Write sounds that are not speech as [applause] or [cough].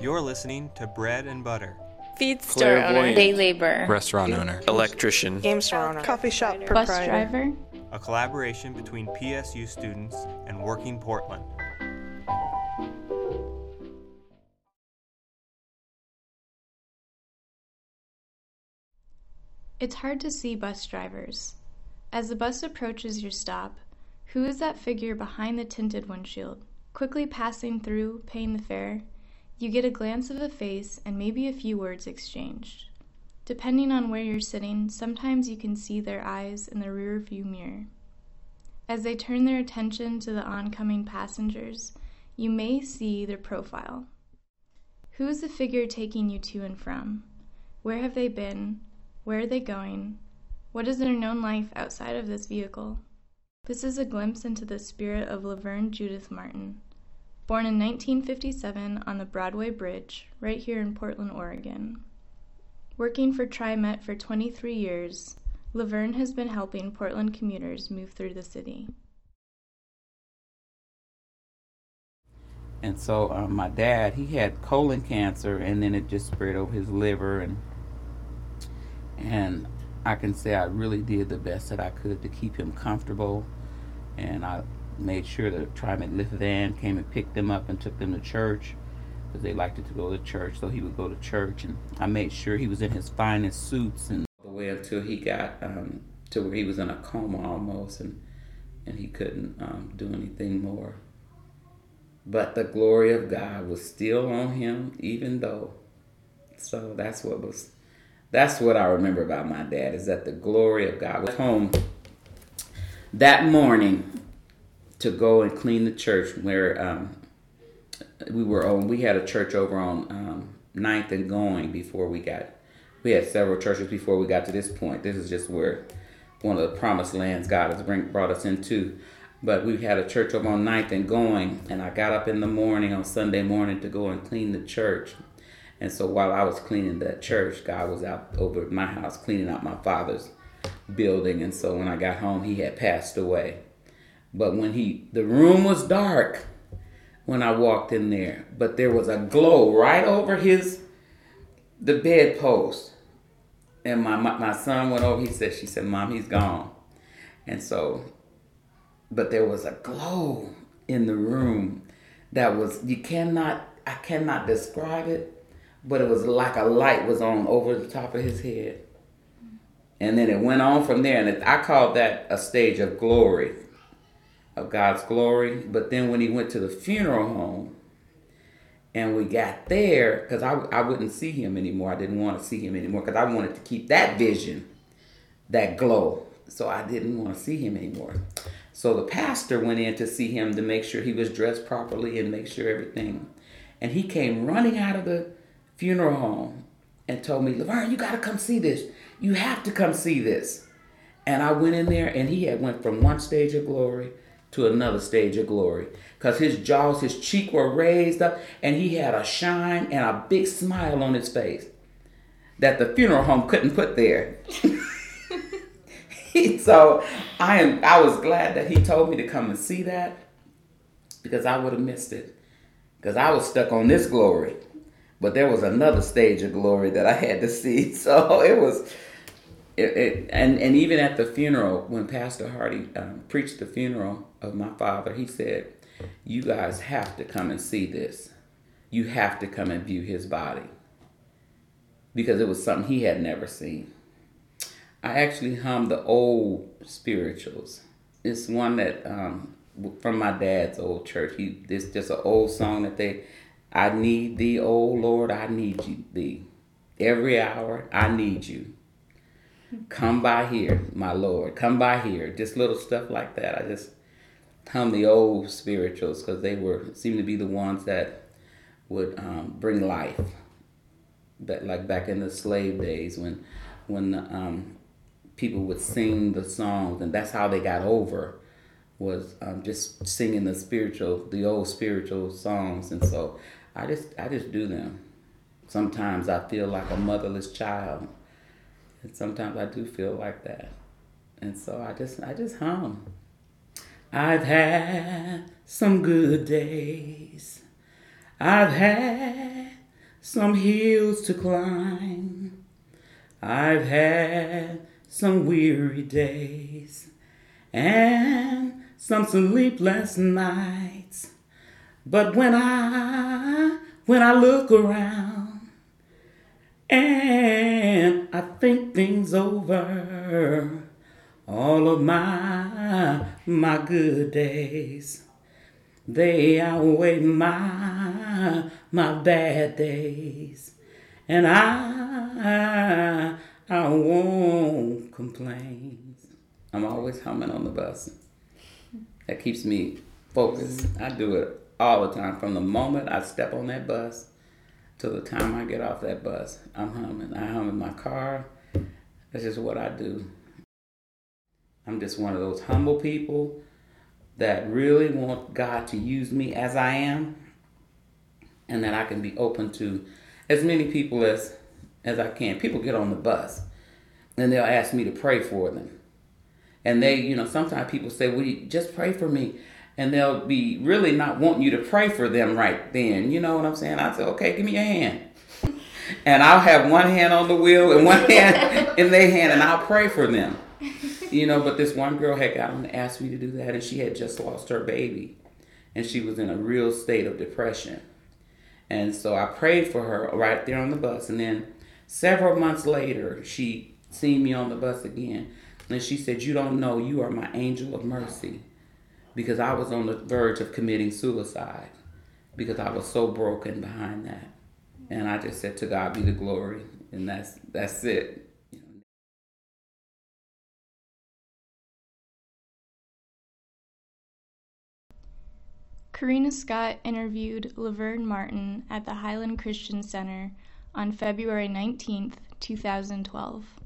You're listening to Bread and Butter. Feed store owner. Day labor. Restaurant owner. Electrician. Game store owner. Coffee shop Bus proprietor. driver. A collaboration between PSU students and Working Portland. It's hard to see bus drivers. As the bus approaches your stop, who is that figure behind the tinted windshield, quickly passing through, paying the fare? You get a glance of a face and maybe a few words exchanged. Depending on where you're sitting, sometimes you can see their eyes in the rear view mirror. As they turn their attention to the oncoming passengers, you may see their profile. Who is the figure taking you to and from? Where have they been? Where are they going? What is their known life outside of this vehicle? This is a glimpse into the spirit of Laverne Judith Martin. Born in 1957 on the Broadway Bridge, right here in Portland, Oregon. Working for TriMet for 23 years, Laverne has been helping Portland commuters move through the city. And so um, my dad, he had colon cancer, and then it just spread over his liver, and and I can say I really did the best that I could to keep him comfortable, and I made sure the lift van came and picked them up and took them to church because they liked it to go to church, so he would go to church, and I made sure he was in his finest suits and all the way until he got um, to where he was in a coma almost, and and he couldn't um, do anything more. But the glory of God was still on him, even though. So that's what was, that's what I remember about my dad is that the glory of God was home that morning to go and clean the church where um, we were on. We had a church over on um, 9th and going before we got. We had several churches before we got to this point. This is just where one of the promised lands God has bring, brought us into. But we had a church over on 9th and going, and I got up in the morning on Sunday morning to go and clean the church. And so while I was cleaning that church, God was out over my house cleaning out my father's building. And so when I got home, he had passed away. But when he, the room was dark when I walked in there, but there was a glow right over his, the bedpost. And my, my, my son went over, he said, she said, Mom, he's gone. And so but there was a glow in the room that was you cannot I cannot describe it, but it was like a light was on over the top of his head. And then it went on from there, and I called that a stage of glory, of God's glory. But then when he went to the funeral home, and we got there, because I, I wouldn't see him anymore. I didn't want to see him anymore because I wanted to keep that vision, that glow. So I didn't want to see him anymore. So the pastor went in to see him to make sure he was dressed properly and make sure everything. And he came running out of the funeral home and told me, Laverne, you got to come see this. You have to come see this. And I went in there and he had went from one stage of glory to another stage of glory because his jaws, his cheek were raised up and he had a shine and a big smile on his face that the funeral home couldn't put there. [laughs] so I am I was glad that he told me to come and see that because I would have missed it. Because I was stuck on this glory. But there was another stage of glory that I had to see. [laughs] So it was it, it and, and even at the funeral, when Pastor Hardy um, preached the funeral of my father, he said, You guys have to come and see this. You have to come and view his body. Because it was something he had never seen. I actually hummed the old spirituals. It's one that um, from my dad's old church. He it's just an old song that they. I need thee, oh Lord, I need you thee. Every hour I need you. Come by here, my Lord. Come by here. Just little stuff like that. I just hum the old spirituals because they were seem to be the ones that would um, bring life. But like back in the slave days when when um, people would sing the songs, and that's how they got over was um, just singing the spiritual, the old spiritual songs, and so I just I just do them. Sometimes I feel like a motherless child, and sometimes I do feel like that, and so I just I just hum. I've had some good days. I've had some hills to climb. I've had some weary days and some sleepless nights. But when I when I look around and I think things over, all of my my good days they outweigh my my bad days, and I I won't complain. I'm always humming on the bus. That keeps me focused. I do it all the time from the moment I step on that bus to the time I get off that bus. I'm humming. I hum in my car. That's just what I do. I'm just one of those humble people that really want God to use me as I am and that I can be open to as many people as as I can. People get on the bus and they'll ask me to pray for them. And they, you know, sometimes people say, "Well, you just pray for me." And they'll be really not wanting you to pray for them right then. You know what I'm saying? I say, "Okay, give me your hand." And I'll have one hand on the wheel and one [laughs] hand in their hand and I'll pray for them you know, but this one girl had gotten and asked me to do that, and she had just lost her baby, and she was in a real state of depression. And so I prayed for her right there on the bus, and then several months later, she seen me on the bus again, and she said, "You don't know, you are my angel of mercy," because I was on the verge of committing suicide, because I was so broken behind that, and I just said, "To God be the glory," and that's that's it. Karina Scott interviewed Laverne Martin at the Highland Christian Center on February 19, 2012.